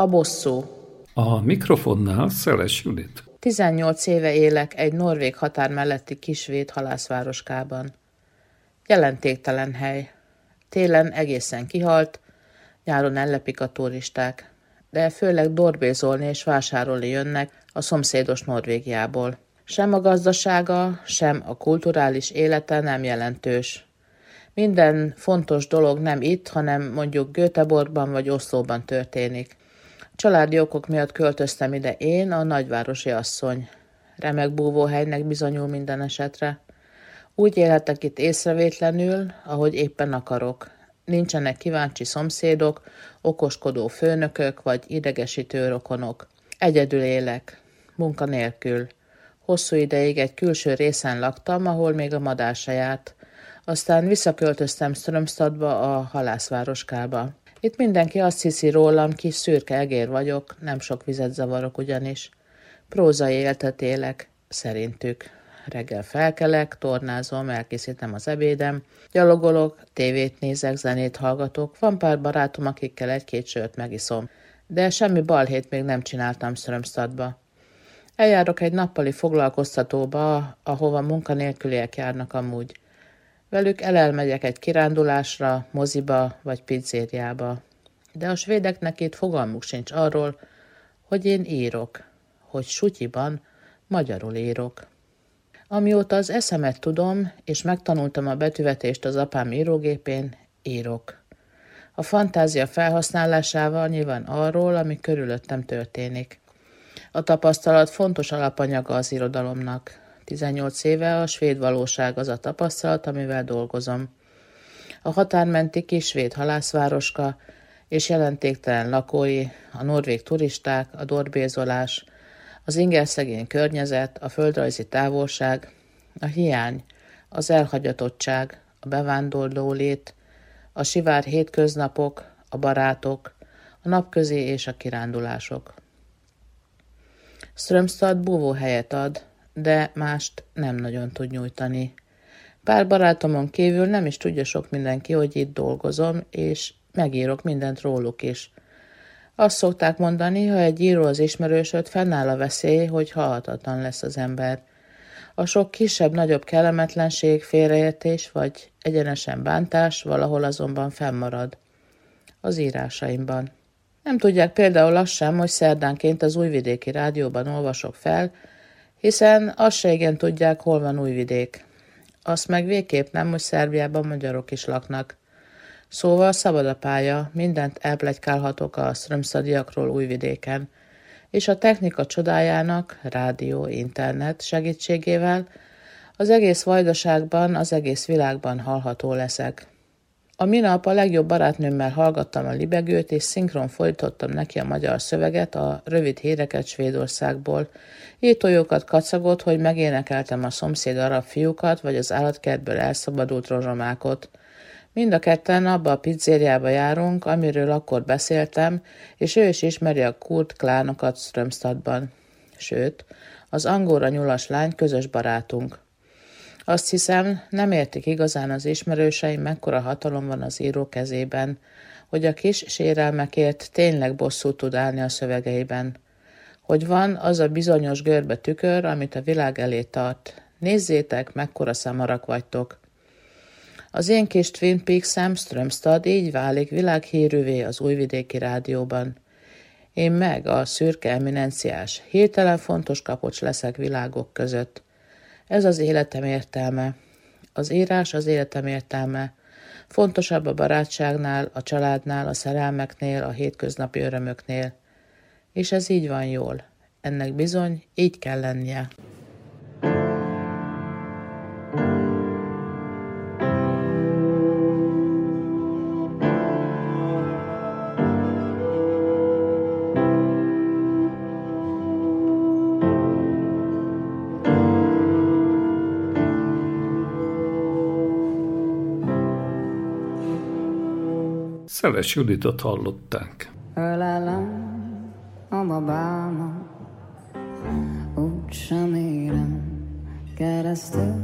A bosszú. A mikrofonnál Szeles Judit. 18 éve élek egy norvég határ melletti kisvéd halászvároskában. Jelentéktelen hely. Télen egészen kihalt, nyáron ellepik a turisták, de főleg dorbézolni és vásárolni jönnek a szomszédos Norvégiából. Sem a gazdasága, sem a kulturális élete nem jelentős. Minden fontos dolog nem itt, hanem mondjuk Göteborgban vagy Oszlóban történik. Családi okok miatt költöztem ide én, a nagyvárosi asszony. Remek búvóhelynek bizonyul minden esetre. Úgy élhetek itt észrevétlenül, ahogy éppen akarok. Nincsenek kíváncsi szomszédok, okoskodó főnökök vagy idegesítő rokonok. Egyedül élek, munka nélkül. Hosszú ideig egy külső részen laktam, ahol még a madár se járt. Aztán visszaköltöztem Strömstadba, a halászvároskába. Itt mindenki azt hiszi rólam, kis szürke egér vagyok, nem sok vizet zavarok ugyanis. Prózai éltet élek, szerintük. Reggel felkelek, tornázom, elkészítem az ebédem, gyalogolok, tévét nézek, zenét hallgatok, van pár barátom, akikkel egy-két sört megiszom. De semmi balhét még nem csináltam Strömstadba. Eljárok egy nappali foglalkoztatóba, ahova munkanélküliek járnak amúgy. Velük elelmegyek egy kirándulásra, moziba vagy pizzériába. De a svédeknek itt fogalmuk sincs arról, hogy én írok, hogy sutyiban magyarul írok. Amióta az eszemet tudom, és megtanultam a betűvetést az apám írógépén, írok. A fantázia felhasználásával nyilván arról, ami körülöttem történik. A tapasztalat fontos alapanyaga az irodalomnak. 18 éve a svéd valóság az a tapasztalat, amivel dolgozom. A határmenti kis svéd halászvároska és jelentéktelen lakói, a norvég turisták, a dorbézolás, az ingerszegény környezet, a földrajzi távolság, a hiány, az elhagyatottság, a bevándorló lét, a sivár hétköznapok, a barátok, a napközi és a kirándulások. Strömstad búvóhelyet ad, de mást nem nagyon tud nyújtani. Pár barátomon kívül nem is tudja sok mindenki, hogy itt dolgozom, és megírok mindent róluk is. Azt szokták mondani, ha egy író az ismerősöd, fennáll a veszély, hogy halhatatlan lesz az ember. A sok kisebb-nagyobb kellemetlenség, félreértés vagy egyenesen bántás valahol azonban fennmarad. Az írásaimban. Nem tudják például azt sem, hogy szerdánként az újvidéki rádióban olvasok fel, hiszen azt se igen tudják, hol van újvidék. Azt meg végképp nem, hogy Szerbiában magyarok is laknak. Szóval szabad a pálya, mindent elplegykálhatok a strömszadiakról újvidéken, és a technika csodájának, rádió, internet segítségével az egész vajdaságban, az egész világban hallható leszek. A minap a legjobb barátnőmmel hallgattam a libegőt, és szinkron fordítottam neki a magyar szöveget, a rövid híreket Svédországból. Ítójókat kacagott, hogy megénekeltem a szomszéd arab fiúkat, vagy az állatkertből elszabadult rozsomákot. Mind a ketten abba a pizzériába járunk, amiről akkor beszéltem, és ő is ismeri a kurt klánokat Strömstadban. Sőt, az angóra nyulas lány közös barátunk. Azt hiszem, nem értik igazán az ismerőseim, mekkora hatalom van az író kezében, hogy a kis sérelmekért tényleg bosszút tud állni a szövegeiben. Hogy van az a bizonyos görbe tükör, amit a világ elé tart. Nézzétek, mekkora szamarak vagytok. Az én kis Twin Peaks-em Strömstad így válik világhírűvé az újvidéki rádióban. Én meg a szürke eminenciás, hirtelen fontos kapocs leszek világok között. Ez az életem értelme. Az írás az életem értelme. Fontosabb a barátságnál, a családnál, a szerelmeknél, a hétköznapi örömöknél. És ez így van jól. Ennek bizony így kell lennie. Szeles Juditot hallották. Ölelem a babámat, úgy sem érem keresztül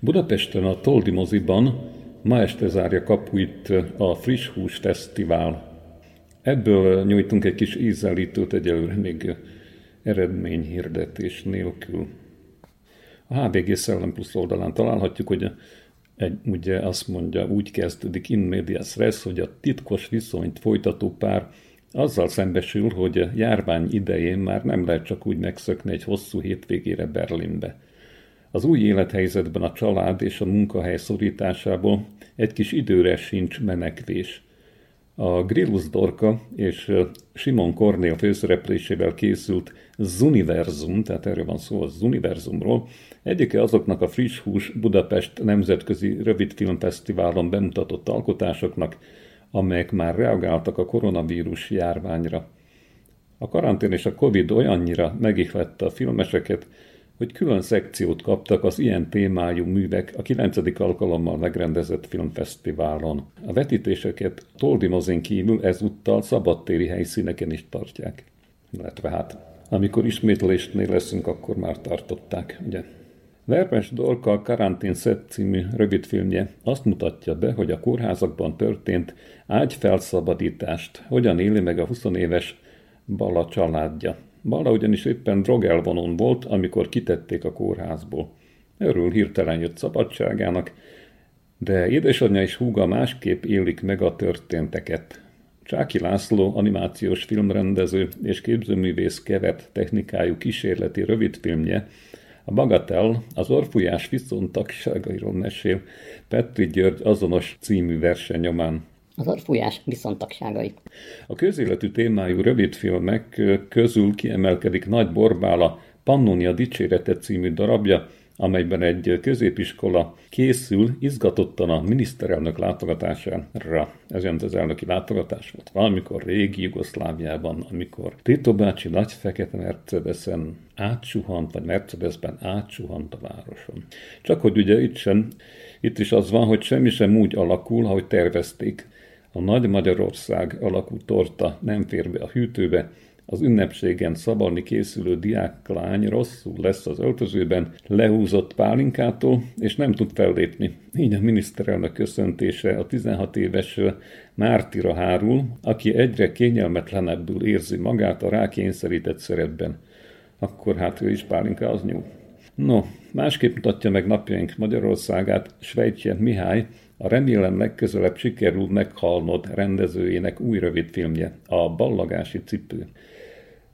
Budapesten a Toldi moziban ma este zárja kapuit a Friss Hús Fesztivál. Ebből nyújtunk egy kis ízelítőt egyelőre még eredményhirdetés nélkül. A HBG Szellem Plusz oldalán találhatjuk, hogy egy, ugye azt mondja, úgy kezdődik in medias res, hogy a titkos viszonyt folytató pár azzal szembesül, hogy a járvány idején már nem lehet csak úgy megszökni egy hosszú hétvégére Berlinbe. Az új élethelyzetben a család és a munkahely szorításából egy kis időre sincs menekvés. A Grillus Dorka és Simon Kornél főszereplésével készült Zuniverzum, tehát erről van szó az Zuniverzumról, egyike azoknak a friss hús Budapest Nemzetközi Rövidfilmfesztiválon bemutatott alkotásoknak, amelyek már reagáltak a koronavírus járványra. A karantén és a Covid olyannyira megihlette a filmeseket, hogy külön szekciót kaptak az ilyen témájú művek a 9. alkalommal megrendezett filmfesztiválon. A vetítéseket Toldimozén kívül ezúttal szabadtéri helyszíneken is tartják. Illetve hát, amikor ismétlésnél leszünk, akkor már tartották, ugye? Vermes Dorka Karantén Szett című rövidfilmje azt mutatja be, hogy a kórházakban történt ágyfelszabadítást hogyan éli meg a 20 éves Bala családja. Bala ugyanis éppen drogelvonon volt, amikor kitették a kórházból. Örül hirtelen jött szabadságának, De édesanyja és húga másképp élik meg a történteket. Csáki László animációs filmrendező és képzőművész kevert technikájú kísérleti rövidfilmje, a Bagatel az orfújás viszontagságairól mesél Petri György azonos című verseny nyomán. Az orfújás viszontagságai. A közéletű témájú rövidfilmek közül kiemelkedik Nagy Borbála Pannonia dicsérete című darabja, amelyben egy középiskola készül izgatottan a miniszterelnök látogatására. Ez az elnöki látogatás volt valamikor régi Jugoszláviában, amikor Tito bácsi nagy fekete Mercedesen átsuhant, vagy Mercedesben átsuhant a városon. Csak hogy ugye itt sem, itt is az van, hogy semmi sem úgy alakul, ahogy tervezték. A Nagy Magyarország alakú torta nem fér be a hűtőbe, az ünnepségen szabadni készülő diáklány rosszul lesz az öltözőben, lehúzott pálinkától, és nem tud fellépni. Így a miniszterelnök köszöntése a 16 éves Mártira hárul, aki egyre kényelmetlenebbül érzi magát a rákényszerített szerepben. Akkor hát ő is pálinka nyúl. No, másképp mutatja meg napjaink Magyarországát Svejtje Mihály, a remélem legközelebb sikerül meghalnod rendezőjének új rövidfilmje, a Ballagási cipő.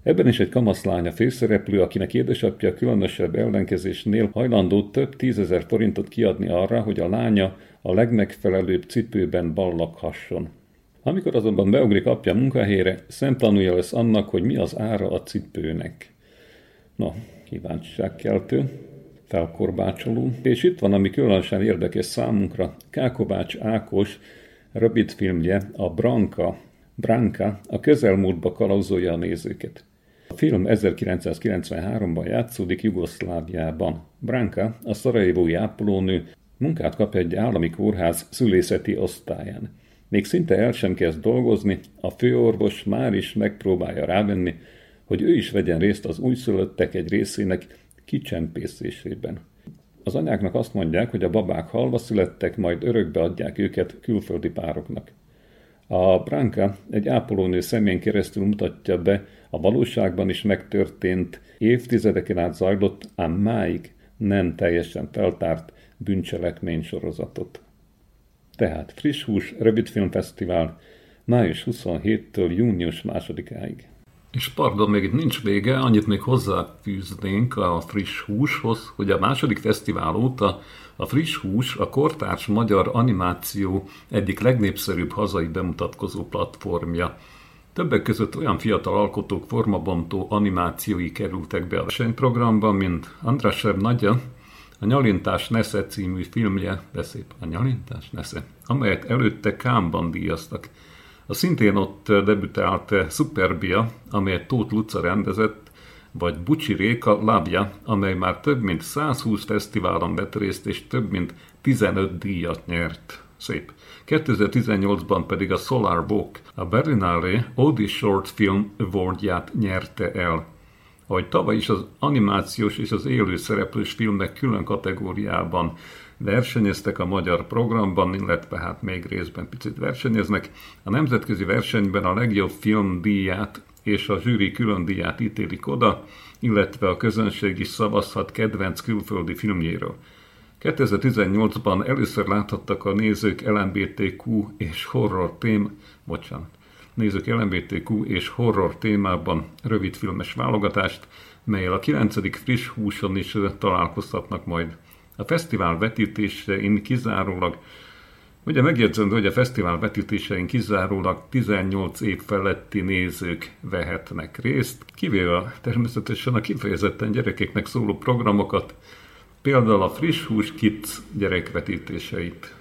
Ebben is egy kamaszlánya főszereplő, akinek édesapja különösebb ellenkezésnél hajlandó több tízezer forintot kiadni arra, hogy a lánya a legmegfelelőbb cipőben ballaghasson. Amikor azonban beugrik apja munkahelyére, szemtanúja lesz annak, hogy mi az ára a cipőnek. No, kíváncsiságkeltő, felkorbácsoló, és itt van, ami különösen érdekes számunkra, Kákovács Ákos rövid filmje, a Branka, Branka a közelmúltba kalauzolja a nézőket. A film 1993-ban játszódik Jugoszláviában. Branka, a szarajevói ápolónő, munkát kap egy állami kórház szülészeti osztályán. Még szinte el sem kezd dolgozni, a főorvos már is megpróbálja rávenni, hogy ő is vegyen részt az újszülöttek egy részének kicsempészésében. Az anyáknak azt mondják, hogy a babák halva születtek, majd örökbe adják őket külföldi pároknak. A Branka egy ápolónő szemén keresztül mutatja be a valóságban is megtörtént, évtizedeken át zajlott, ám máig nem teljesen feltárt bűncselekmény sorozatot. Tehát Friss Hús Rövidfilmfesztivál május 27-től június 2-áig. És pardon, még itt nincs vége, annyit még hozzáfűznénk a friss húshoz, hogy a második fesztivál óta a friss hús a kortárs magyar animáció egyik legnépszerűbb hazai bemutatkozó platformja. Többek között olyan fiatal alkotók formabontó animációi kerültek be a versenyprogramba, mint Andrasev Nagyja, a Nyalintás Nesze című filmje, de szép a Nyalintás Nesze, amelyet előtte Kámban díjaztak. A szintén ott debütált Superbia, amelyet Tóth Luca rendezett, vagy Bucsi Réka Lábja, amely már több mint 120 fesztiválon vett részt, és több mint 15 díjat nyert. Szép. 2018-ban pedig a Solar Walk, a Berlinale Audi Short Film Awardját nyerte el. Ahogy tavaly is az animációs és az élő szereplős filmek külön kategóriában versenyeztek a magyar programban, illetve hát még részben picit versenyeznek. A nemzetközi versenyben a legjobb film díját és a zsűri külön díját ítélik oda, illetve a közönség is szavazhat kedvenc külföldi filmjéről. 2018-ban először láthattak a nézők LMBTQ és horror tém, bocsánat, nézők LMBTQ és horror témában rövidfilmes válogatást, melyel a 9. friss húson is találkozhatnak majd. A fesztivál vetítésein kizárólag Ugye megjegyzendő, hogy a fesztivál vetítésein kizárólag 18 év feletti nézők vehetnek részt, kivéve természetesen a kifejezetten gyerekeknek szóló programokat, például a Friss Hús Kids gyerekvetítéseit.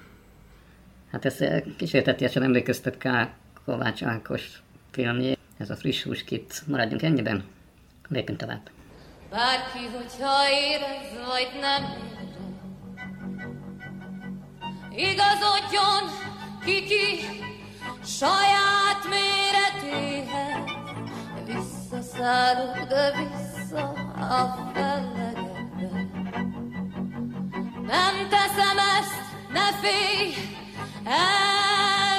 Hát ez kísértetiesen emlékeztet K. Kovács Ákos filmjé, ez a Friss Hús Kids. Maradjunk ennyiben, lépjünk tovább. Bárki, hogyha érez, vagy nem igazodjon kiki saját méretéhez. Visszaszállok vissza a fellegekbe. Nem teszem ezt, ne félj, ellenedre.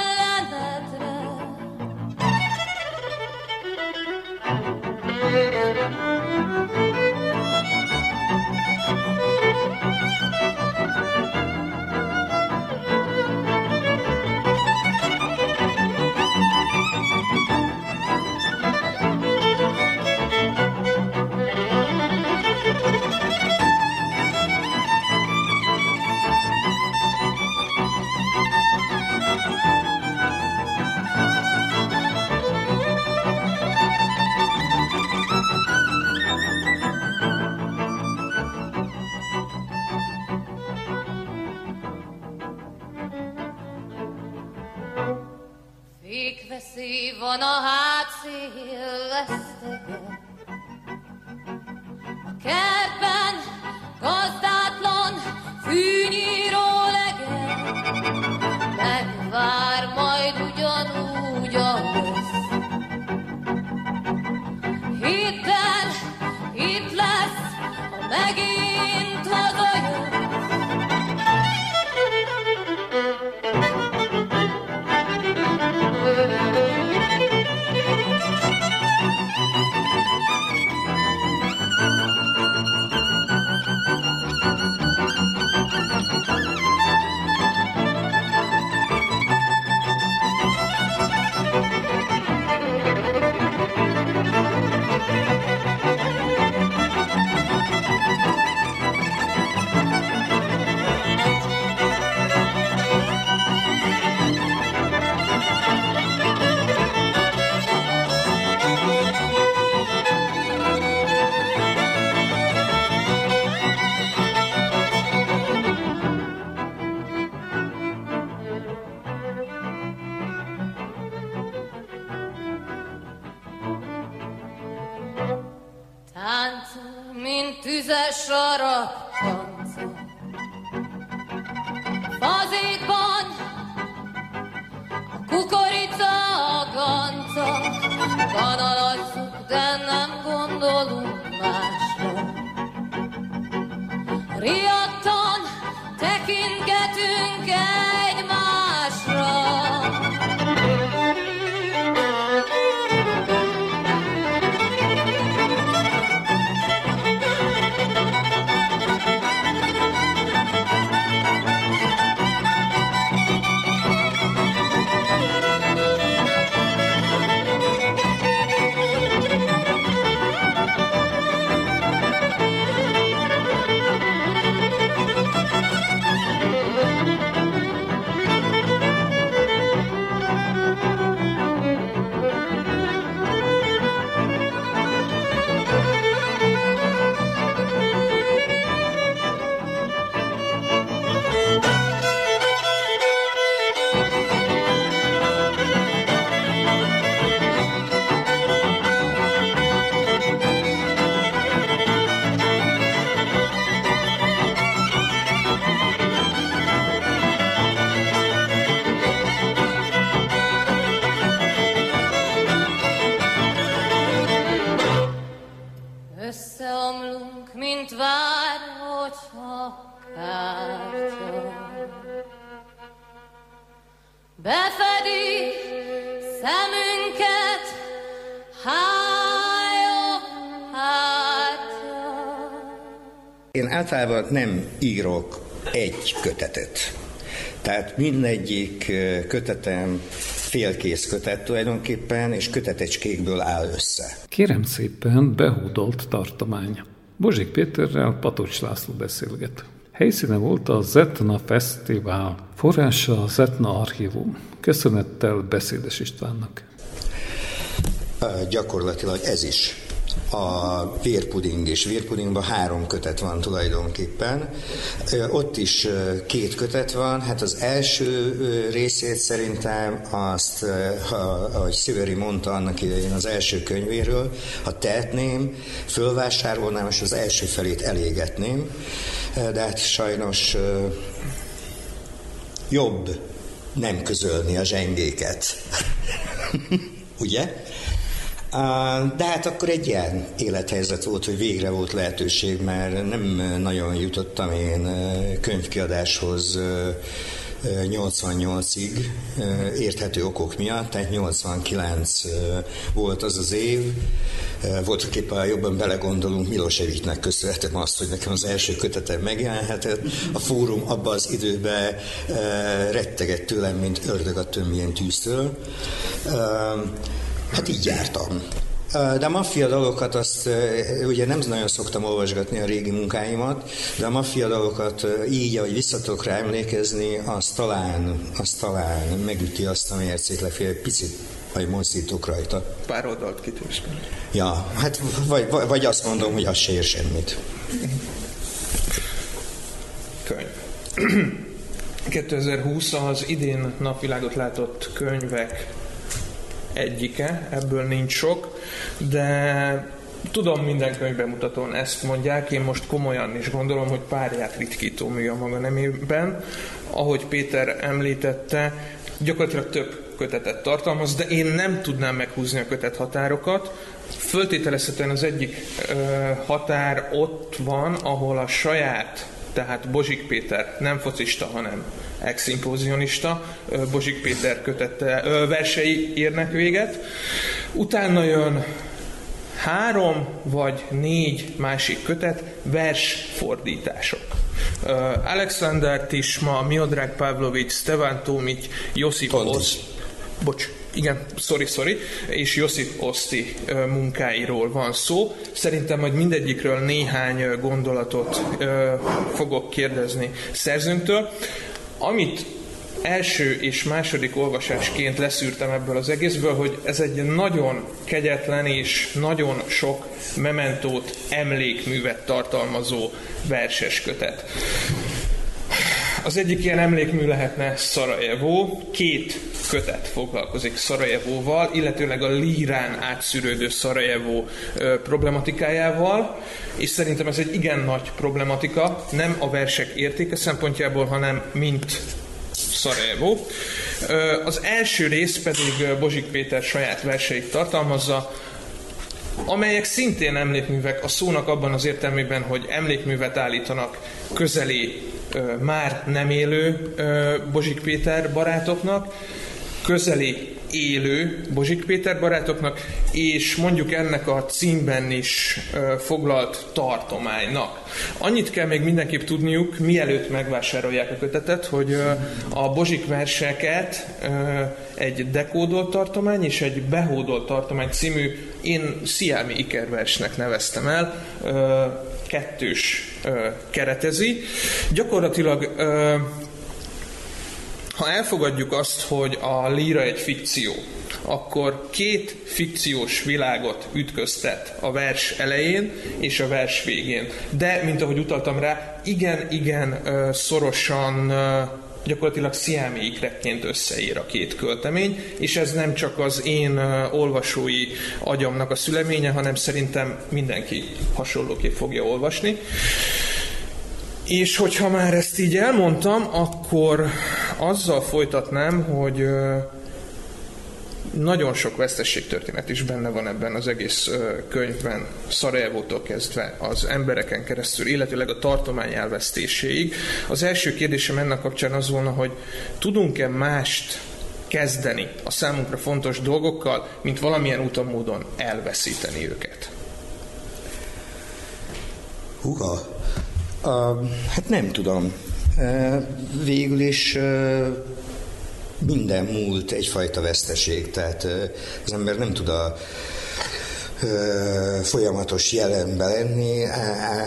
Mint tüzes arak, táncol. Fazékban a kukorica a ganca, kanalazzuk, de nem gondolunk másra. Riadtan tekintgetünk egymásra. Én általában nem írok egy kötetet. Tehát mindegyik kötetem félkész kötet tulajdonképpen, és kötetecskékből áll össze. Kérem szépen, behúdolt tartomány. Bozsik Péterrel Patocs László beszélget. Helyszíne volt a Zetna Fesztivál, forrása a Zetna Archívum. Köszönettel Beszédes Istvánnak. Gyakorlatilag ez is a vérpuding és vérpudingban három kötet van tulajdonképpen. Ott is két kötet van, hát az első részét szerintem azt, ha, ahogy Sziveri mondta annak idején az első könyvéről, ha tehetném, fölvásárolnám, és az első felét elégetném, de hát sajnos jobb nem közölni a zsengéket. Ugye? De hát akkor egy ilyen élethelyzet volt, hogy végre volt lehetőség, mert nem nagyon jutottam én könyvkiadáshoz ö, ö, 88-ig ö, érthető okok miatt, tehát 89 ö, volt az az év. Voltak éppen, jobban belegondolunk, Milosevicnek köszönhetem azt, hogy nekem az első kötetem megjelenhetett. A fórum abban az időben rettegett tőlem, mint ördög a tömbjén tűztől. Hát így jártam. De a maffia dalokat azt ugye nem nagyon szoktam olvasgatni a régi munkáimat, de a maffia dalokat így, ahogy visszatok rá emlékezni, az talán, az talán megüti azt a mércét, lefelé egy picit vagy mozdítok rajta. Pár oldalt kitűz. Ja, hát vagy, vagy, vagy azt mondom, hogy az se ér semmit. Könyv. 2020 az idén napvilágot látott könyvek egyike, ebből nincs sok, de tudom, minden könyvbemutatón ezt mondják, én most komolyan is gondolom, hogy párját ritkító mű a maga nemében. Ahogy Péter említette, gyakorlatilag több kötetet tartalmaz, de én nem tudnám meghúzni a kötet határokat. Föltételezhetően az egyik ö, határ ott van, ahol a saját, tehát Bozsik Péter nem focista, hanem ex-szimpózionista, Bozsik Péter kötette, versei érnek véget. Utána jön három vagy négy másik kötet versfordítások. Alexander Tisma, Miodrag Pavlovics, Stevan Tomic, Josip Osz... Bocs, igen, sorry, sorry, és Josip Oszti munkáiról van szó. Szerintem majd mindegyikről néhány gondolatot fogok kérdezni szerzőnktől. Amit első és második olvasásként leszűrtem ebből az egészből, hogy ez egy nagyon kegyetlen és nagyon sok mementót, emlékművet tartalmazó verses kötet. Az egyik ilyen emlékmű lehetne Szarajevó, két kötet foglalkozik Szarajevóval, illetőleg a lírán átszűrődő Szarajevó problematikájával, és szerintem ez egy igen nagy problematika, nem a versek értéke szempontjából, hanem mint Szarajevó. Az első rész pedig Bozsik Péter saját verseit tartalmazza, amelyek szintén emlékművek a szónak abban az értelmében, hogy emlékművet állítanak közeli már nem élő Bozsik Péter barátoknak, közeli élő Bozsik Péter barátoknak, és mondjuk ennek a címben is foglalt tartománynak. Annyit kell még mindenképp tudniuk, mielőtt megvásárolják a kötetet, hogy a Bozsik verseket egy dekódolt tartomány és egy behódolt tartomány című, én Sziámi ikerversnek neveztem el, kettős keretezi. Gyakorlatilag ha elfogadjuk azt, hogy a líra egy fikció, akkor két fikciós világot ütköztet a vers elején és a vers végén. De, mint ahogy utaltam rá, igen-igen szorosan gyakorlatilag sziámi ikrekként összeír a két költemény, és ez nem csak az én olvasói agyamnak a szüleménye, hanem szerintem mindenki hasonlóképp fogja olvasni. És hogyha már ezt így elmondtam, akkor azzal folytatnám, hogy nagyon sok vesztességtörténet is benne van ebben az egész könyvben, Szarajevótól kezdve az embereken keresztül, illetőleg a tartomány elvesztéséig. Az első kérdésem ennek kapcsán az volna, hogy tudunk-e mást kezdeni a számunkra fontos dolgokkal, mint valamilyen úton módon elveszíteni őket? Húha, Uh, hát nem tudom. Végül is uh, minden múlt egyfajta veszteség, tehát az ember nem tud a folyamatos jelenbe lenni,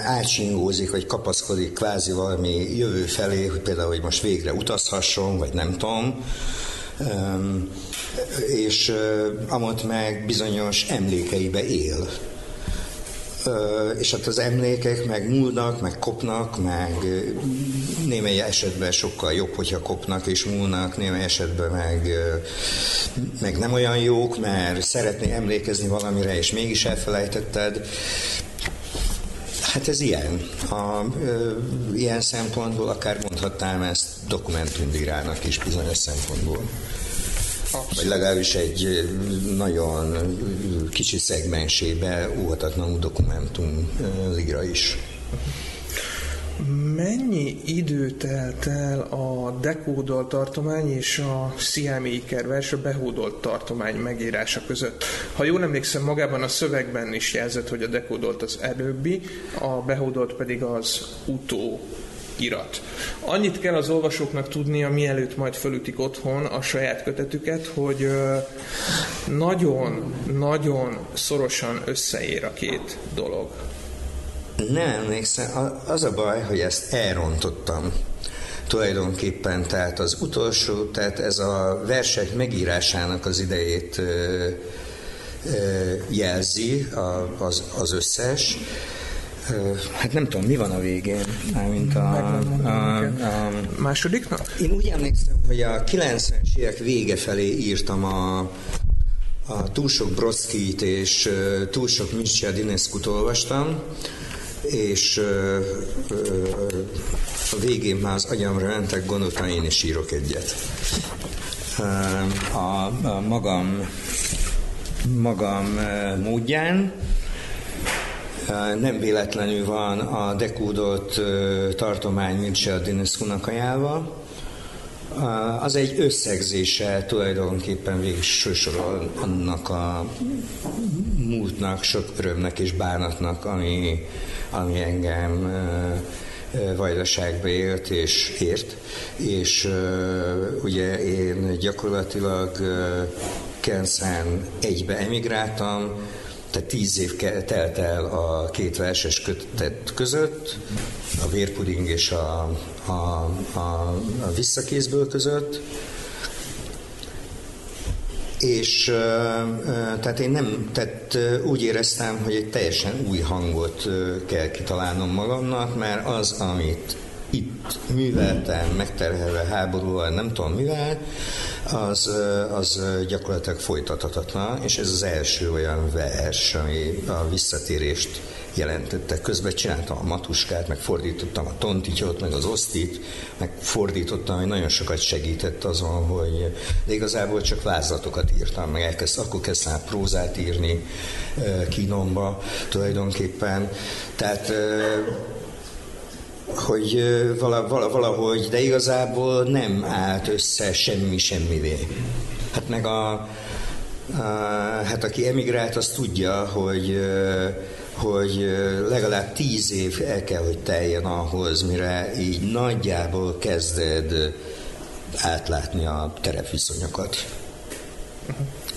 átsingózik, vagy kapaszkodik kvázi valami jövő felé, hogy például, hogy most végre utazhasson, vagy nem tudom, és amott meg bizonyos emlékeibe él. És hát az emlékek meg múlnak, meg kopnak, meg némely esetben sokkal jobb, hogyha kopnak és múlnak, némely esetben meg, meg nem olyan jók, mert szeretné emlékezni valamire, és mégis elfelejtetted. Hát ez ilyen. A, ö, ilyen szempontból akár mondhatnám ezt dokumentumdírának is bizonyos szempontból. Abszolút. Vagy legalábbis egy nagyon kicsi szegmensébe óhatatlanul dokumentum ligra is. Mennyi idő telt el a dekódolt tartomány és a Siami ikervers, a behódolt tartomány megírása között? Ha jól emlékszem, magában a szövegben is jelzett, hogy a dekódolt az előbbi, a behódolt pedig az utó irat. Annyit kell az olvasóknak tudnia, mielőtt majd fölütik otthon a saját kötetüket, hogy nagyon-nagyon szorosan összeér a két dolog. Nem emlékszem, az a baj, hogy ezt elrontottam tulajdonképpen, tehát az utolsó, tehát ez a versek megírásának az idejét jelzi az, az összes, Hát nem tudom, mi van a végén? Mármint a, a, a, másodiknak? Én úgy emlékszem, hogy a 90-es évek vége felé írtam a, a túl sok Broszkit és túl sok Mircea Dineszkut olvastam, és a végén már az agyamra mentek, gondoltam, én is írok egyet. A, a magam, magam módján, nem véletlenül van a dekódot tartomány Mircea Dineszkunak ajánlva, az egy összegzése tulajdonképpen végig sorol annak a múltnak, sok örömnek és bánatnak, ami, ami engem vajdaságba élt és ért, és ugye én gyakorlatilag egybe emigráltam, tehát tíz év telt el a két verses kötet között, a vérpuding és a, a, a, a visszakézből között, és tehát én nem, tehát úgy éreztem, hogy egy teljesen új hangot kell kitalálnom magamnak, mert az, amit itt műveltem, megterhelve háborúval, nem tudom mivel, az, az gyakorlatilag folytathatatlan, és ez az első olyan vers, ami a visszatérést jelentette. Közben csináltam a matuskát, meg fordítottam a tontityot, meg az osztit, meg fordítottam, hogy nagyon sokat segített azon, hogy de igazából csak vázlatokat írtam, meg elkezd, akkor kezdtem prózát írni kínomba tulajdonképpen. Tehát hogy valahogy, de igazából nem állt össze semmi semmivé. Hát meg a, a hát aki emigrált, az tudja, hogy hogy legalább tíz év el kell, hogy teljen ahhoz, mire így nagyjából kezded átlátni a terepviszonyokat.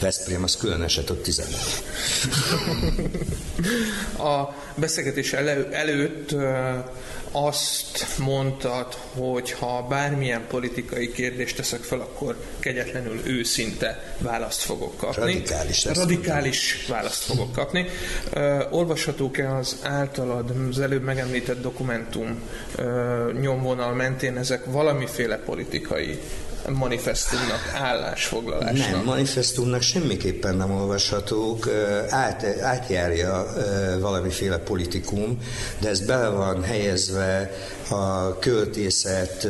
Veszprém az külön eset, ott 15. A beszélgetés elő, előtt azt mondtad, hogy ha bármilyen politikai kérdést teszek fel, akkor kegyetlenül őszinte választ fogok kapni. Radikális. Radikális választ fogok kapni. Uh, olvashatók-e az általad az előbb megemlített dokumentum uh, nyomvonal mentén ezek valamiféle politikai manifestumnak, állásfoglalásnak? Nem, manifestumnak semmiképpen nem olvashatók, át, átjárja valamiféle politikum, de ez bele van helyezve a költészet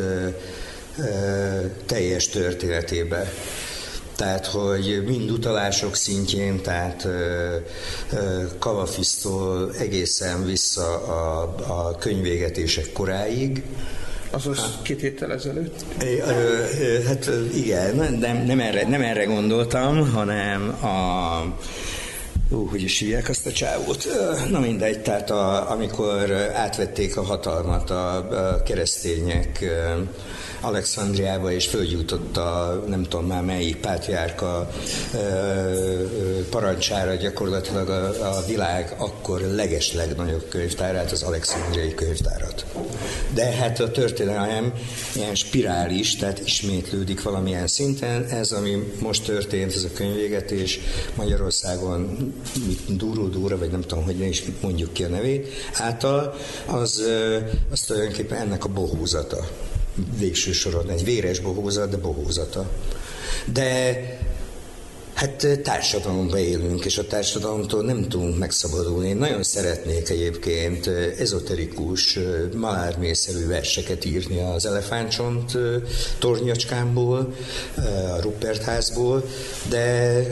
teljes történetébe. Tehát, hogy mind utalások szintjén, tehát Kavafisztól egészen vissza a, a könyvégetések koráig, Azaz két héttel ezelőtt? Hát igen, nem, nem, erre, nem erre gondoltam, hanem a Ú, hogy is hívják azt a csávót? Na mindegy, tehát a, amikor átvették a hatalmat a, a keresztények Alexandriába, és följutott a nem tudom már melyik pátriárka parancsára gyakorlatilag a, a világ akkor leges legnagyobb könyvtárát, az Alexandriai könyvtárat. De hát a történelem ilyen spirális, tehát ismétlődik valamilyen szinten. Ez, ami most történt, ez a könyvégetés Magyarországon Duró Dúra, vagy nem tudom, hogy ne is mondjuk ki a nevét, által, az, az tulajdonképpen ennek a bohúzata végső soron egy véres bohózat, de bohózata. De Hát társadalomba élünk, és a társadalomtól nem tudunk megszabadulni. Én nagyon szeretnék egyébként ezoterikus, malármészerű verseket írni az elefántcsont tornyacskámból, a Rupert házból, de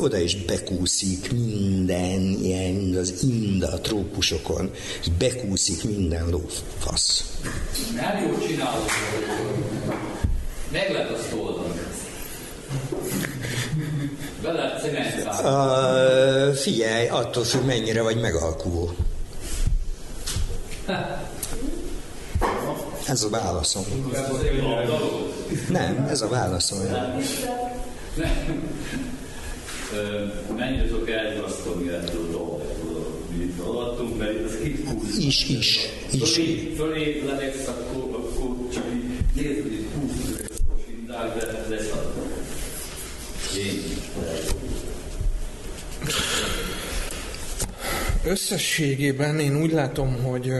oda is bekúszik minden ilyen, az inda trópusokon, bekúszik minden lófasz. Nem jól csinálod, meg Uh, figyelj, attól függ, mennyire vagy megalkuló. Ez a válaszom. Nem, ez a válaszom. Mennyire tudok elrasztani ettől a dolgot, amit alattunk, mert ez itt húsz. Is, is, is. Fölé, fölé levegsz, akkor, akkor csak így nézd, hogy itt de lesz a Összességében én úgy látom, hogy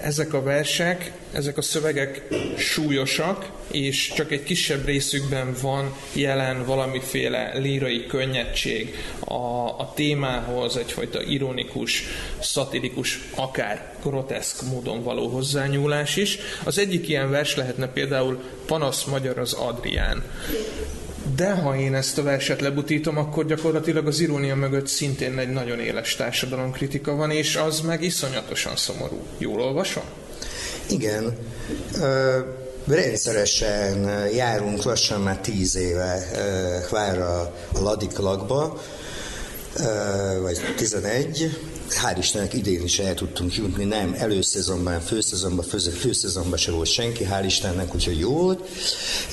ezek a versek, ezek a szövegek súlyosak, és csak egy kisebb részükben van jelen valamiféle lírai könnyedség a, a témához, egyfajta ironikus, szatirikus, akár groteszk módon való hozzányúlás is. Az egyik ilyen vers lehetne például Panasz magyar az Adrián. De ha én ezt a verset lebutítom, akkor gyakorlatilag az irónia mögött szintén egy nagyon éles társadalomkritika van, és az meg iszonyatosan szomorú. Jól olvasom? Igen. Ö, rendszeresen járunk lassan már tíz éve vár a, a Ladiklakba, vagy 11, hál' Istennek idén is el tudtunk jutni, nem előszezonban, főszezonban, fő, főszezonban se volt senki, hál' Istennek, úgyhogy jó volt,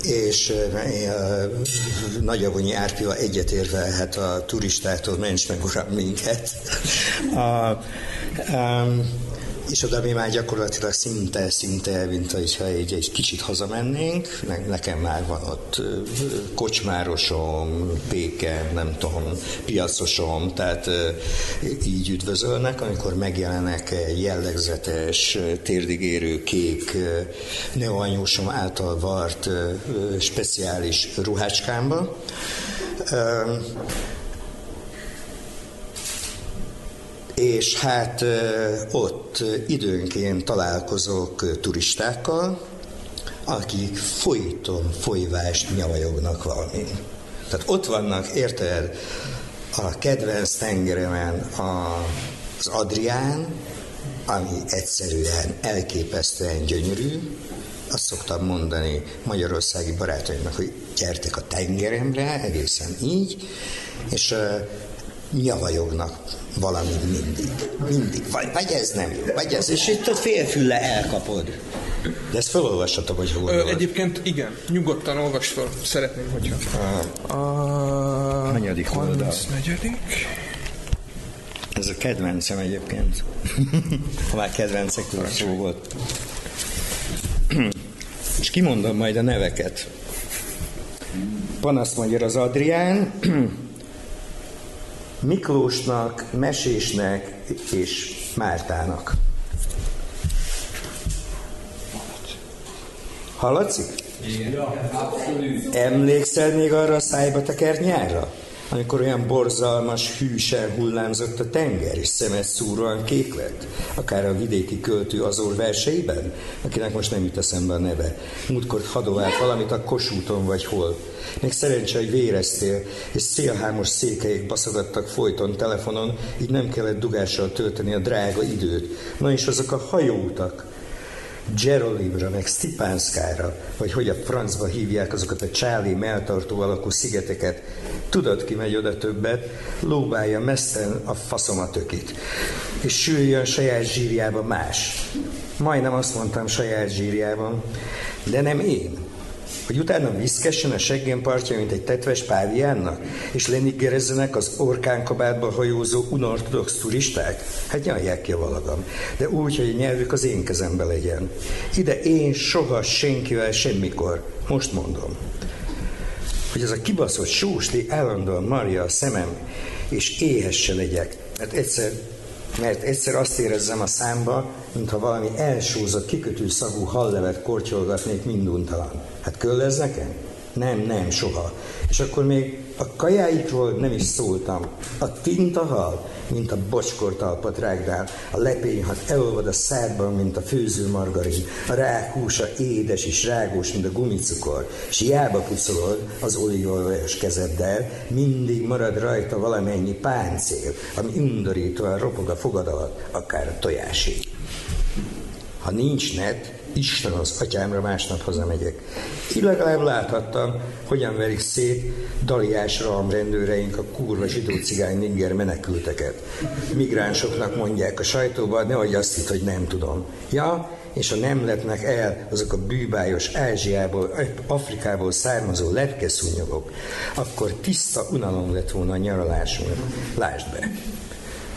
és uh, Nagyavonyi Árpival egyetérve, hát a turistától ments meg uram minket. a, um, és oda mi már gyakorlatilag szinte, szinte, mint hogyha egy, egy kicsit hazamennénk. Ne, nekem már van ott kocsmárosom, péke, nem tudom, piacosom, tehát így üdvözölnek, amikor megjelenek jellegzetes, térdigérő, kék, neoanyósom által vart speciális ruhácskámba. És hát ott időnként találkozok turistákkal, akik folyton folyvást nyavajognak valami. Tehát ott vannak, érted, a kedvenc tengeremen az Adrián, ami egyszerűen elképesztően gyönyörű, azt szoktam mondani magyarországi barátaimnak, hogy gyertek a tengeremre, egészen így, és uh, nyavajognak valami mindig. Mindig. Vagy, vagy ez nem jó, vagy ez. És itt a félfülle elkapod. De ezt felolvashatok, hogy hol Ö, Egyébként igen, nyugodtan olvasd fel. Szeretném, hogyha... A... a... Hanyadik oldal? negyedik. Ez a kedvencem egyébként. ha már kedvencekről szó volt. És kimondom majd a neveket. Panasz magyar az Adrián, Miklósnak, Mesésnek és Mártának. Hallatszik? Igen. Emlékszel még arra a szájba tekert nyárra? Amikor olyan borzalmas, hűsen hullámzott a tenger, és szemet szúróan kék lett, akár a vidéki költő Azor verseiben, akinek most nem jut eszembe a neve. Múltkor hadovált valamit a kosúton vagy hol. Még szerencse, hogy véreztél, és szélhámos székeik baszogattak folyton telefonon, így nem kellett dugással tölteni a drága időt. Na és azok a hajóutak, Gerolimra, meg Stipánszkára, vagy hogy a francba hívják azokat a csáli melltartó alakú szigeteket. Tudod, ki megy oda többet, lóbálja messzen a faszomatökit, és süljön saját zsírjába más. Majdnem azt mondtam saját zsírjában, de nem én hogy utána viszkessen a seggén partja, mint egy tetves páviánnak, és leniggerezzenek az orkánkabátba hajózó unortodox turisták? Hát nyalják ki a valagam. De úgy, hogy a nyelvük az én kezembe legyen. Ide én soha senkivel semmikor. Most mondom hogy ez a kibaszott sósli állandóan marja a szemem, és éhes se legyek, mert egyszer mert egyszer azt érezzem a számba, mintha valami elsózott, kikötő szagú hallevet kortyolgatnék minduntalan. Hát köll nekem? Nem, nem, soha. És akkor még a kajáikról nem is szóltam. A tintahal, mint a bocskor talpat rágdál, a lepényhat elolvad a szádban, mint a főző margarin, a rák húsa édes és rágós, mint a gumicukor, és hiába pucolod az olívolajos kezeddel, mindig marad rajta valamennyi páncél, ami undorítóan ropog a fogad alatt, akár a tojásé. Ha nincs net, Isten az atyámra másnap hazamegyek. Így legalább láthattam, hogyan verik szét daliás rendőreink a kurva zsidó cigány ninger menekülteket. Migránsoknak mondják a sajtóban, nehogy azt hitt, hogy nem tudom. Ja, és ha nem lepnek el azok a bűbájos Ázsiából, Afrikából származó lepkeszúnyogok, akkor tiszta unalom lett volna a nyaralásunk. Lásd be!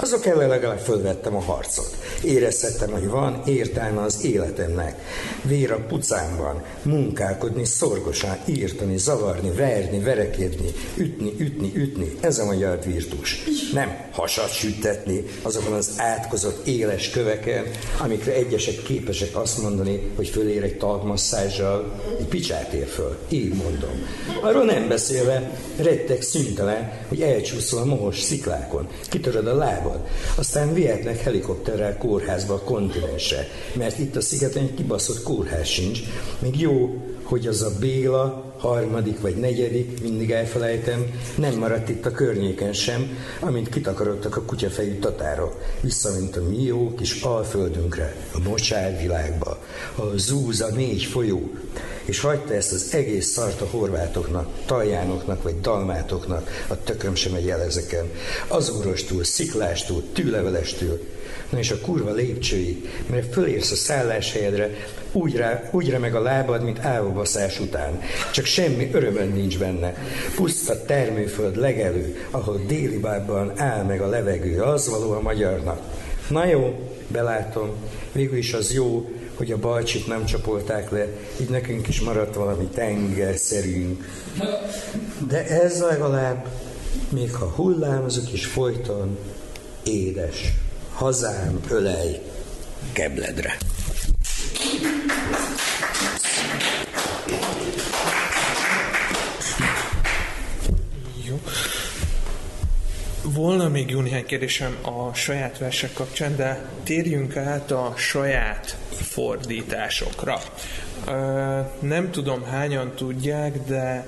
Azok ellen legalább fölvettem a harcot. Érezhettem, hogy van értelme az életemnek. Vér a pucámban, munkálkodni szorgosan, írtani, zavarni, verni, verekedni, ütni, ütni, ütni. Ez a magyar virtus. Nem hasat sütetni azokon az átkozott éles köveken, amikre egyesek képesek azt mondani, hogy fölér egy talpmasszázsal, egy picsát ér föl. Így mondom. Arról nem beszélve, rettek szüntelen, hogy elcsúszol a mohos sziklákon, kitöröd a lábad, aztán vihetnek helikopterrel kórházba a kontinensre, mert itt a szigeten egy kibaszott kórház sincs, még jó, hogy az a Béla, harmadik vagy negyedik, mindig elfelejtem, nem maradt itt a környéken sem, amint kitakarodtak a kutyafejű tatárok, visszament a mi jó kis alföldünkre, a mocsárvilágba, a zúz a négy folyó, és hagyta ezt az egész szart a horvátoknak, taljánoknak vagy dalmátoknak, a tököm sem megy el ezeken, azúrostól, sziklástól, tűlevelestől, Na és a kurva lépcsői, mert fölérsz a szálláshelyedre, úgy, rá, úgy remeg a lábad, mint álvobaszás után. Csak semmi örömön nincs benne. Puszta termőföld legelő, ahol déli bábban áll meg a levegő, az való a magyarnak. Na jó, belátom, végül is az jó, hogy a balcsit nem csapolták le, így nekünk is maradt valami tengerszerünk. De ez legalább, még ha hullámzik is folyton, édes hazám ölej kebledre. Jó. Volna még jó néhány kérdésem a saját versek kapcsán, de térjünk át a saját fordításokra. Nem tudom hányan tudják, de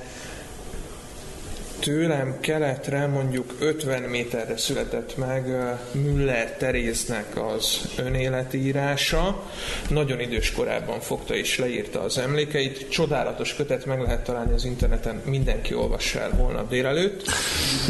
tőlem keletre mondjuk 50 méterre született meg Müller Teréznek az önéletírása. Nagyon idős korában fogta és leírta az emlékeit. Csodálatos kötet, meg lehet találni az interneten, mindenki olvassa el holnap délelőtt.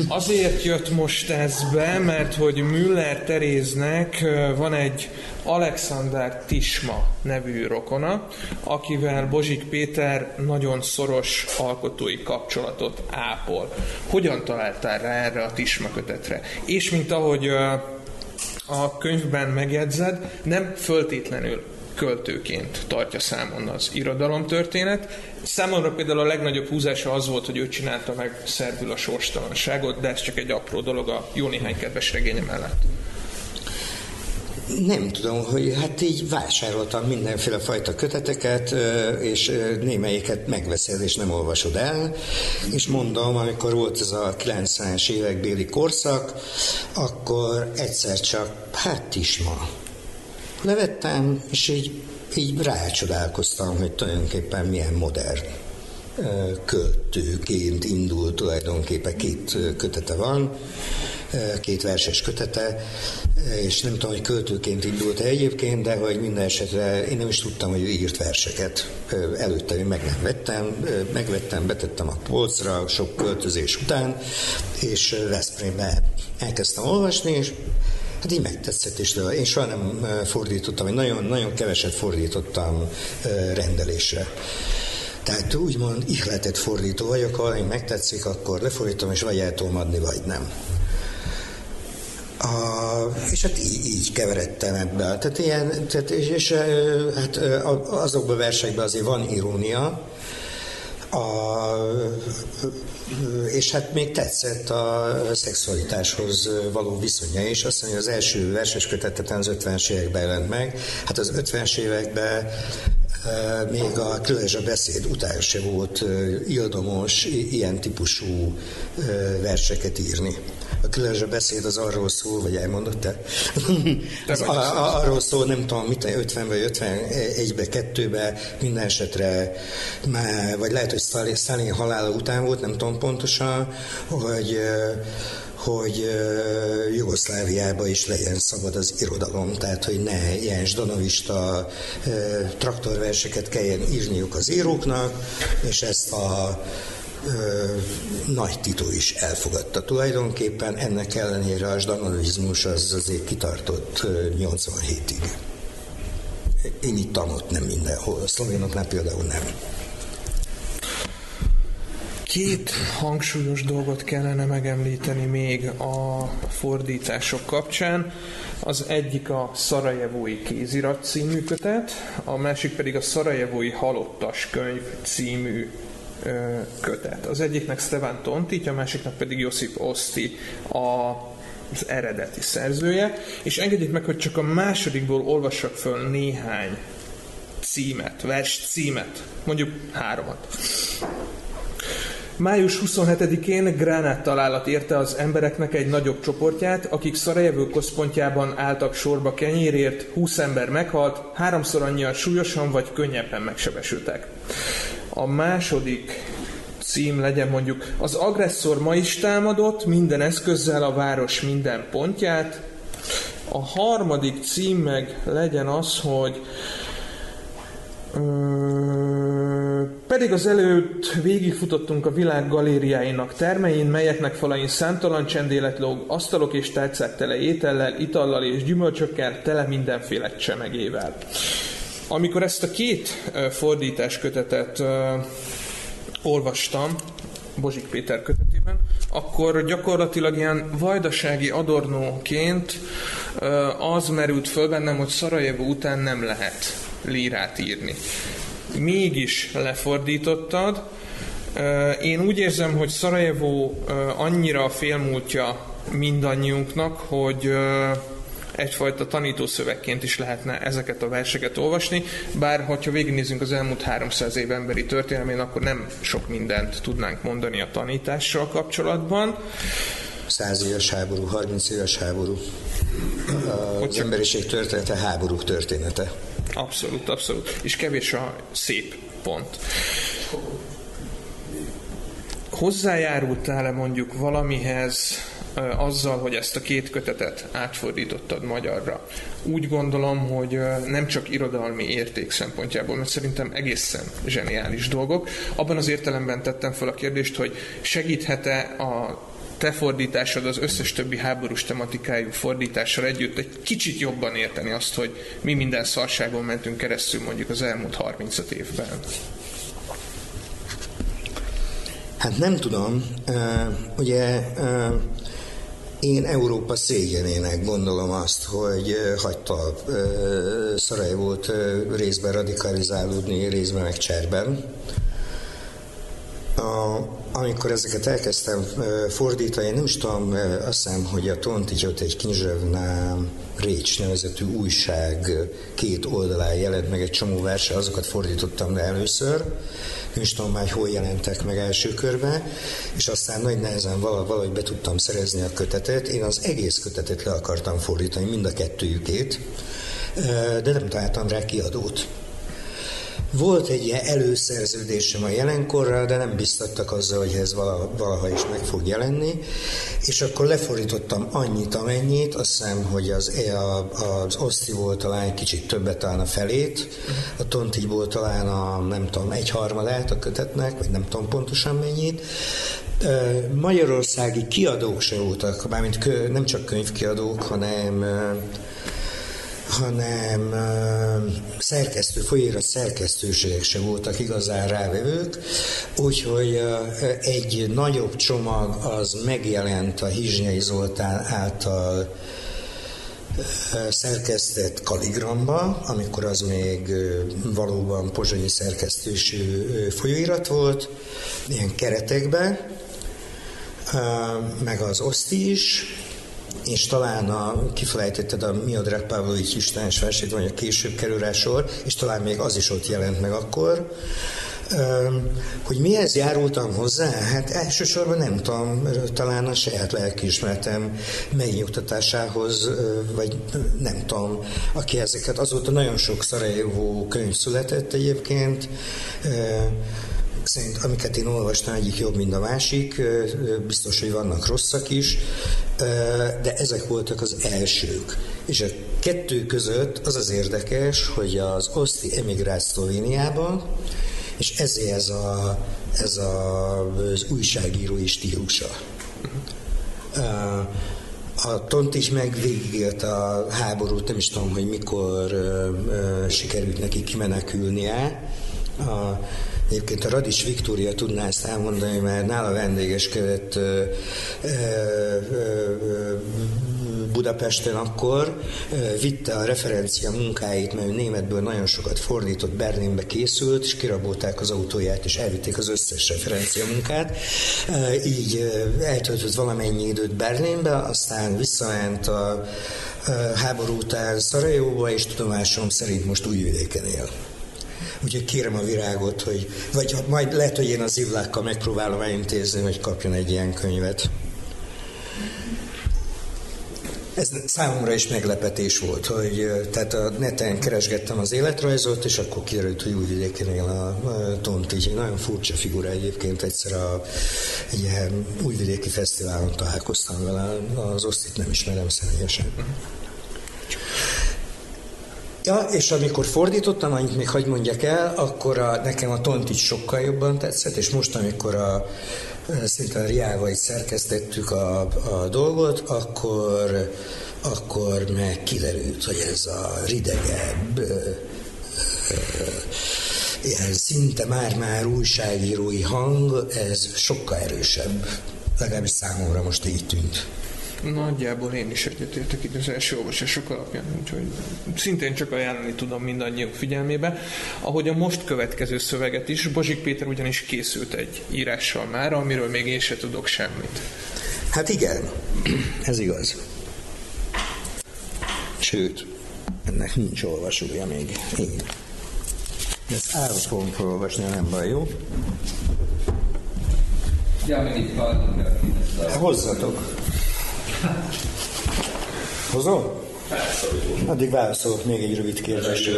Azért jött most ez be, mert hogy Müller Teréznek van egy Alexander Tisma nevű rokona, akivel Bozsik Péter nagyon szoros alkotói kapcsolatot ápol. Hogyan találtál rá erre a Tisma kötetre? És mint ahogy a könyvben megjegyzed, nem föltétlenül költőként tartja számon az irodalomtörténet. Számomra például a legnagyobb húzása az volt, hogy ő csinálta meg Szerbül a sorstalanságot, de ez csak egy apró dolog a jó néhány kedves regénye mellett. Nem tudom, hogy hát így vásároltam mindenféle fajta köteteket, és némelyiket megveszed és nem olvasod el, és mondom, amikor volt ez a 90-es évek béli korszak, akkor egyszer csak, hát is ma. Levettem, és így, így rácsodálkoztam, hogy tulajdonképpen milyen modern költőként indult tulajdonképpen két kötete van, két verses kötete, és nem tudom, hogy költőként indult-e egyébként, de hogy minden esetre én nem is tudtam, hogy ő írt verseket. Előtte én meg nem vettem, megvettem, betettem a polcra sok költözés után, és Veszprémbe elkezdtem olvasni, és Hát így megtetszett, és én soha nem fordítottam, én nagyon, nagyon keveset fordítottam rendelésre. Tehát úgymond ihletett fordító vagyok, ha én megtetszik, akkor lefordítom, és vagy el tudom adni, vagy nem. A, és hát így, így keveredtem ebbe. Tehát ilyen, tehát, és, és hát azokban a versekben azért van irónia, a, és hát még tetszett a szexualitáshoz való viszonya is. Azt mondja, az első verses kötetet az 50-es években jelent meg. Hát az 50-es években még a a beszéd után se volt ildomos ilyen típusú verseket írni. A Különös beszéd az arról szól, vagy elmondott te? az a, a, arról szól, nem tudom, mit 50 vagy 51-be, 2-be, minden esetre már, vagy lehet, hogy Stalin halála után volt, nem tudom pontosan, hogy hogy uh, Jugoszláviába is legyen szabad az irodalom, tehát hogy ne ilyen zsdanovista traktorverseket kelljen írniuk az íróknak, és ezt a nagy Tito is elfogadta tulajdonképpen, ennek ellenére a zsdanovizmus az azért kitartott 87-ig. Én itt ott nem mindenhol, a szlovénoknál például nem. Két hangsúlyos dolgot kellene megemlíteni még a fordítások kapcsán. Az egyik a Szarajevói kézirat című kötet, a másik pedig a Szarajevói halottas könyv című kötet. Az egyiknek Stefan Tontit, a másiknak pedig Josip Oszti a az eredeti szerzője, és engedjék meg, hogy csak a másodikból olvassak föl néhány címet, vers címet, mondjuk háromat. Május 27-én gránát találat érte az embereknek egy nagyobb csoportját, akik Szarajevő központjában álltak sorba kenyérért, 20 ember meghalt, háromszor annyian súlyosan vagy könnyebben megsebesültek. A második cím legyen mondjuk az agresszor ma is támadott minden eszközzel a város minden pontját. A harmadik cím meg legyen az, hogy pedig az előtt végigfutottunk a világ galériáinak termein, melyeknek falain számtalan csendélet lóg, asztalok és tárcák tele étellel, itallal és gyümölcsökkel, tele mindenféle csemegével. Amikor ezt a két fordítás kötetet olvastam, Bozsik Péter kötetében, akkor gyakorlatilag ilyen vajdasági adornóként az merült föl bennem, hogy Szarajevó után nem lehet lírát írni. Mégis lefordítottad. Én úgy érzem, hogy Szarajevó annyira félmúltja mindannyiunknak, hogy egyfajta tanítószövegként is lehetne ezeket a verseket olvasni, bár hogyha végignézünk az elmúlt 300 év emberi történelmén, akkor nem sok mindent tudnánk mondani a tanítással kapcsolatban. 100 éves háború, 30 éves háború. Az emberiség története háború története. Abszolút, abszolút. És kevés a szép pont. Hozzájárultál-e mondjuk valamihez azzal, hogy ezt a két kötetet átfordítottad magyarra. Úgy gondolom, hogy nem csak irodalmi érték szempontjából, mert szerintem egészen zseniális dolgok. Abban az értelemben tettem fel a kérdést, hogy segíthet-e a te fordításod az összes többi háborús tematikájú fordítással együtt egy kicsit jobban érteni azt, hogy mi minden szarságon mentünk keresztül mondjuk az elmúlt 35 évben. Hát nem tudom. Ugye én Európa szégyenének gondolom azt, hogy hagyta Szarajevót részben radikalizálódni, részben meg cserben. Amikor ezeket elkezdtem fordítani, nem is tudom, azt hiszem, hogy a Tontityot egy Kinzsevná Récs nevezetű újság két oldalán jelent meg egy csomó verse, azokat fordítottam le először, nem is tudom már, hol jelentek meg első körben, és aztán nagy nehezen valahogy be tudtam szerezni a kötetet. Én az egész kötetet le akartam fordítani, mind a kettőjükét, de nem találtam rá kiadót. Volt egy ilyen előszerződésem a jelenkorral, de nem biztattak azzal, hogy ez valaha is meg fog jelenni, és akkor lefordítottam annyit, amennyit, azt hiszem, hogy az, az Osztiból talán kicsit többet talán a felét, a Tontiból talán a, nem tudom, egy harmadát a kötetnek, vagy nem tudom pontosan mennyit, Magyarországi kiadók se voltak, mármint nem csak könyvkiadók, hanem hanem szerkesztő, folyérat szerkesztőségek se voltak igazán rávevők, úgyhogy egy nagyobb csomag az megjelent a Hizsnyai Zoltán által szerkesztett kaligramba, amikor az még valóban pozsonyi szerkesztősű folyóirat volt, ilyen keretekben, meg az oszti is, és talán a, kifelejtetted a Miodrag Pavlovics Istenes versét, vagy a később kerül rá sor, és talán még az is ott jelent meg akkor, hogy mihez járultam hozzá? Hát elsősorban nem tudom, talán a saját lelkiismeretem megnyugtatásához, vagy nem tudom, aki ezeket, azóta nagyon sok Szarajevó könyv született egyébként, szerint amiket én olvastam, egyik jobb, mint a másik, biztos, hogy vannak rosszak is, de ezek voltak az elsők. És a kettő között az az érdekes, hogy az Oszti emigrált Szlovéniában, és ezért ez, a, ez a, az újságírói stílusa. A Tont is meg a háborút, nem is tudom, hogy mikor uh, sikerült neki kimenekülnie. A, Egyébként a Radics Viktória tudná ezt elmondani, mert nála vendégeskedett ö, ö, ö, Budapesten akkor, vitte a referencia munkáit, mert ő németből nagyon sokat fordított, Berlinbe készült, és kirabolták az autóját, és elvitték az összes referencia munkát. Így eltöltött valamennyi időt Berlinbe, aztán visszament a háború után Szarajóba, és tudomásom szerint most újvidéken él. Úgyhogy kérem a virágot, hogy, vagy majd lehet, hogy én az ivlákkal megpróbálom elintézni, hogy kapjon egy ilyen könyvet. Ez számomra is meglepetés volt, hogy tehát a neten keresgettem az életrajzot, és akkor kiderült, hogy újvidéken él a, a Tont, így nagyon furcsa figura egyébként, egyszer a, egy ilyen újvidéki fesztiválon találkoztam vele, az osztit nem ismerem személyesen. Ja, és amikor fordítottam, annyit még hagyd mondjak el, akkor a, nekem a Tont így sokkal jobban tetszett, és most, amikor a, szinte a Riával szerkesztettük a, a dolgot, akkor, akkor meg kiderült, hogy ez a ridegebb, ilyen szinte már-már újságírói hang, ez sokkal erősebb. Legalábbis számomra most így tűnt. Nagyjából én is egyetértek itt az első olvasások alapján, úgyhogy szintén csak ajánlani tudom mindannyiuk figyelmébe. Ahogy a most következő szöveget is, Bozsik Péter ugyanis készült egy írással már, amiről még én se tudok semmit. Hát igen, ez igaz. Sőt, ennek nincs olvasója még. Én. De ezt állva fogom felolvasni, nem baj, jó? Ja, meg itt Hozzatok. Hozol? Addig válaszolok még egy rövid kérdésre.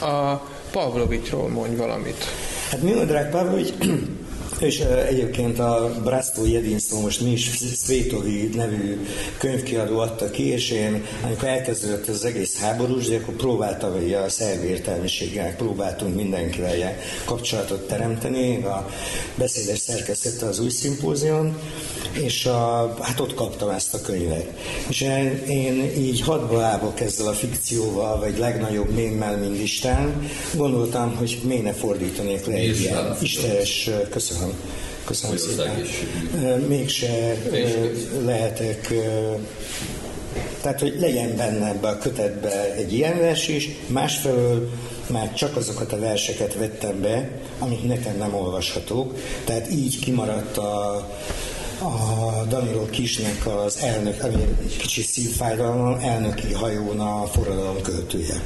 A Pavlovicsról mondj valamit. Hát Miodrag Pavlovics és egyébként a Brasto Jedinszó most mi is Szvétovi nevű könyvkiadó adta ki, és én, amikor elkezdődött az egész háborús, de akkor próbáltam, hogy a szerb értelmiséggel próbáltunk mindenkivel kapcsolatot teremteni, a beszédes szerkesztette az új szimpózion, és a, hát ott kaptam ezt a könyvet. És én, én így hadba állok ezzel a fikcióval, vagy legnagyobb mémmel, mint Isten, gondoltam, hogy miért ne fordítanék le egy ilyen istenes, köszönöm, köszönöm szépen, mégse lehetek tehát, hogy legyen benne ebbe a kötetbe egy ilyen vers is, másfelől már csak azokat a verseket vettem be, amik nekem nem olvashatók, tehát így kimaradt a, a Danilo Kisnek az elnök, ami egy kicsi szívfájdalom, elnöki hajón a forradalom költője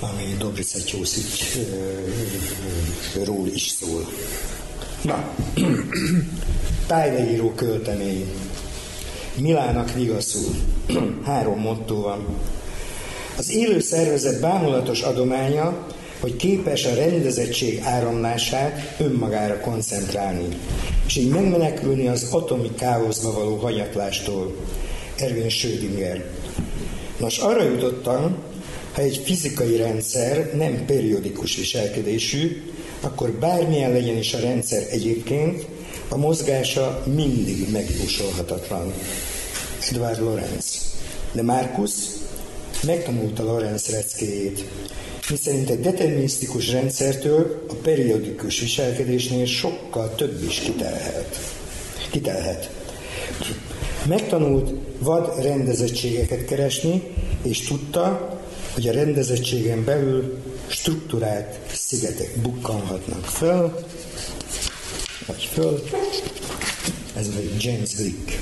ami Dobrica ról is szól. Na, tájleíró költemény. Milának vigaszul. Három motto van. Az élő szervezet bámulatos adománya, hogy képes a rendezettség áramlását önmagára koncentrálni, és így megmenekülni az atomi káoszba való hanyatlástól. Erwin Schrödinger. Nos, arra jutottam, ha egy fizikai rendszer nem periódikus viselkedésű, akkor bármilyen legyen is a rendszer egyébként, a mozgása mindig megjósolhatatlan. Edward Lorenz. De Markus megtanulta Lorenz reckéjét, miszerint egy determinisztikus rendszertől a periódikus viselkedésnél sokkal több is kitelhet. kitelhet. Megtanult vad rendezettségeket keresni, és tudta, hogy a rendezettségen belül struktúrált szigetek bukkanhatnak föl, vagy föl. Ez egy James Glick.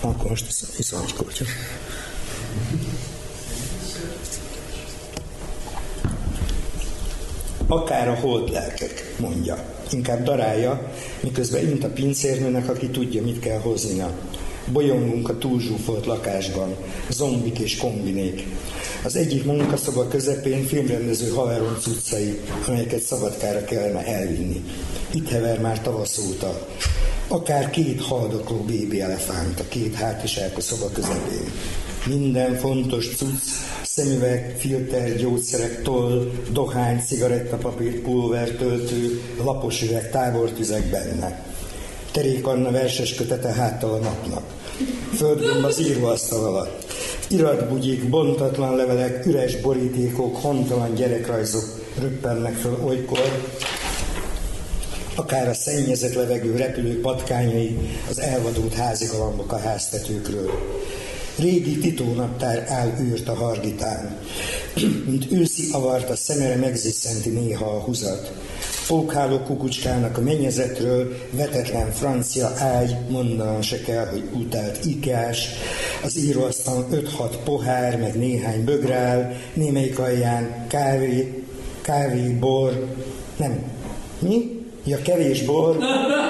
Akkor most iszom egy. Akár a holdlelkek, mondja. Inkább darálja, miközben int a pincérnőnek, aki tudja, mit kell hoznia. Bolyongunk a túlzsúfolt lakásban, zombik és kombinék. Az egyik munkaszoba közepén filmrendező haveron cuccai, amelyeket szabadkára kellene elvinni. Itt hever már tavasz óta. Akár két haldokló bébi elefánt a két hátviselkő szoba közepén. Minden fontos cucc, szemüveg, filter, gyógyszerek, toll, dohány, cigarettapapír, pulver, töltő, lapos üveg, tábortüzek benne. Terék Anna verses kötete háttal a napnak. Földgomb az íróasztal alatt. Iratbugyik, bontatlan levelek, üres borítékok, hontalan gyerekrajzok röppennek föl olykor, akár a szennyezett levegő repülő patkányai, az elvadult házigalambok a háztetőkről. Régi titónaptár áll űrt a hargitán, mint őszi avart a szemere megziszenti néha a húzat. Pókháló kukucskának a mennyezetről vetetlen francia ágy, mondanom se kell, hogy utált ikás, az íróasztal 5-6 pohár, meg néhány bögrál, némelyik alján kávé, kávé, bor, nem, mi? Ja, kevés bor,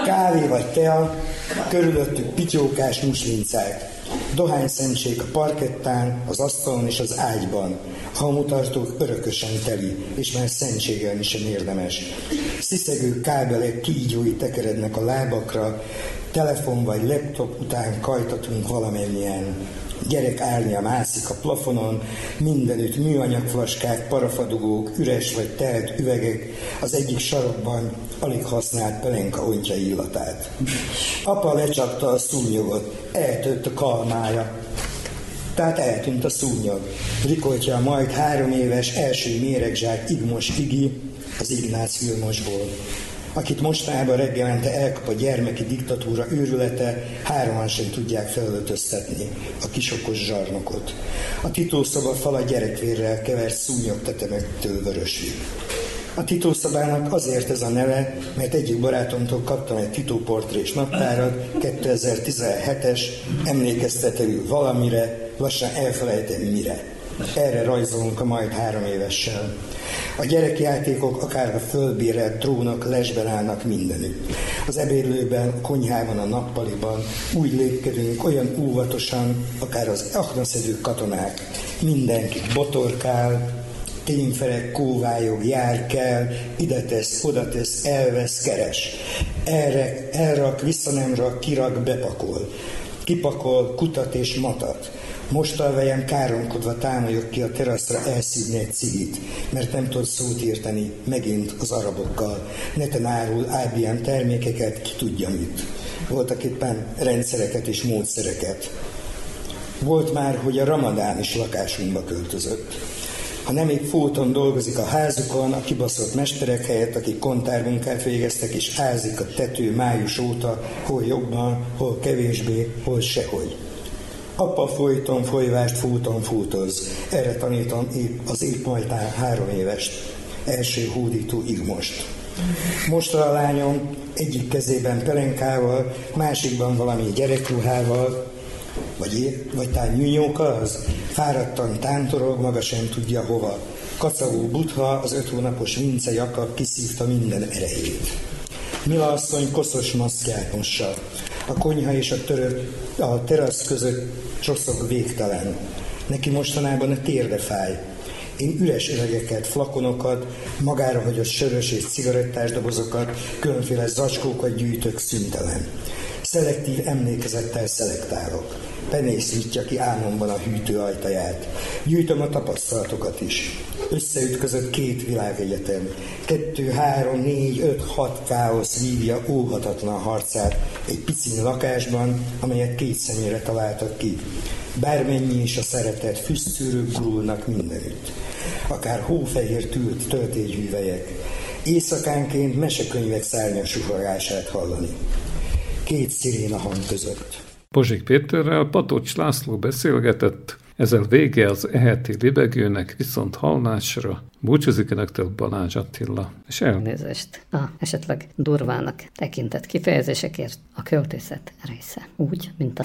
kávé vagy tea, körülöttük pityókás muslincák. Dohányszentség a parkettán, az asztalon és az ágyban. Hamutartók örökösen teli, és már szentségelni sem érdemes. Sziszegő kábelek kígyói tekerednek a lábakra, telefon vagy laptop után kajtatunk valamennyien. Gyerek árnya mászik a plafonon, mindenütt műanyagflaskák, parafadugók, üres vagy telt üvegek, az egyik sarokban alig használt pelenka ontja illatát. Apa lecsapta a szúnyogot, eltört a kalmája. Tehát eltűnt a szúnyog. Rikoltja a majd három éves első méregzsák Igmos Igi az Ignác Vilmosból akit mostanában reggelente elkap a gyermeki diktatúra őrülete, hároman sem tudják felöltöztetni a kisokos zsarnokot. A titószoba fala gyerekvérrel kevert szúnyog tetemektől vöröslik. A titószobának azért ez a neve, mert egyik barátomtól kaptam egy titóportrés naptárat, 2017-es, emlékeztető valamire, lassan elfelejtem mire. Erre rajzolunk a majd három évessel. A gyerekjátékok akár a fölbérelt trónok lesben állnak mindenütt. Az ebédlőben, a konyhában, a nappaliban úgy lépkedünk olyan óvatosan, akár az aknaszedő katonák. Mindenki botorkál, tényferek, kóvályog, jár kell, ide tesz, oda tesz, elvesz, keres. Erre, elrak, vissza nem rak, kirak, bepakol. Kipakol, kutat és matat. Mostalvejem káromkodva támoljak ki a teraszra elszívni egy cigit, mert nem tud szót írtani megint az arabokkal. Neten árul IBM termékeket, ki tudja mit. Voltak éppen rendszereket és módszereket. Volt már, hogy a ramadán is lakásunkba költözött. Ha nem épp fóton dolgozik a házukon, a kibaszott mesterek helyett, akik kontármunkát végeztek, és ázik a tető május óta, hol jobban, hol kevésbé, hol sehogy. Apa folyton folyvást fúton fútoz. Erre tanítom épp az épp majtán három évest. Első hódító Igmost. Most a lányom egyik kezében pelenkával, másikban valami gyerekruhával, vagy, vagy talán nyúnyóka az, fáradtan tántorog, maga sem tudja hova. Kacagó butha, az öt hónapos Vince Jakab kiszívta minden erejét. Mila asszony koszos maszkját mossa. A konyha és a, törő, a terasz között csoszog végtelen. Neki mostanában a térde fáj. Én üres üvegeket, flakonokat, magára hagyott sörös és cigarettás dobozokat, különféle zacskókat gyűjtök szüntelen. Szelektív emlékezettel szelektálok. Penészítja ki álmomban a hűtő ajtaját. Gyűjtöm a tapasztalatokat is. Összeütközött két világegyetem. Kettő, három, négy, öt, hat káosz vívja óhatatlan harcát egy pici lakásban, amelyet két személyre találtak ki. Bármennyi is a szeretet, füstszűrők gurulnak mindenütt. Akár hófehér tült töltélyhűvelyek. Éjszakánként mesekönyvek szárnyas hallani. Két sziréna hang között. Pozsik Péterrel Patocs László beszélgetett, ezzel vége az eheti libegőnek, viszont hallásra búcsúzik önöktől Balázs Attila. És elnézést a esetleg durvának tekintett kifejezésekért a költészet része. Úgy, mint a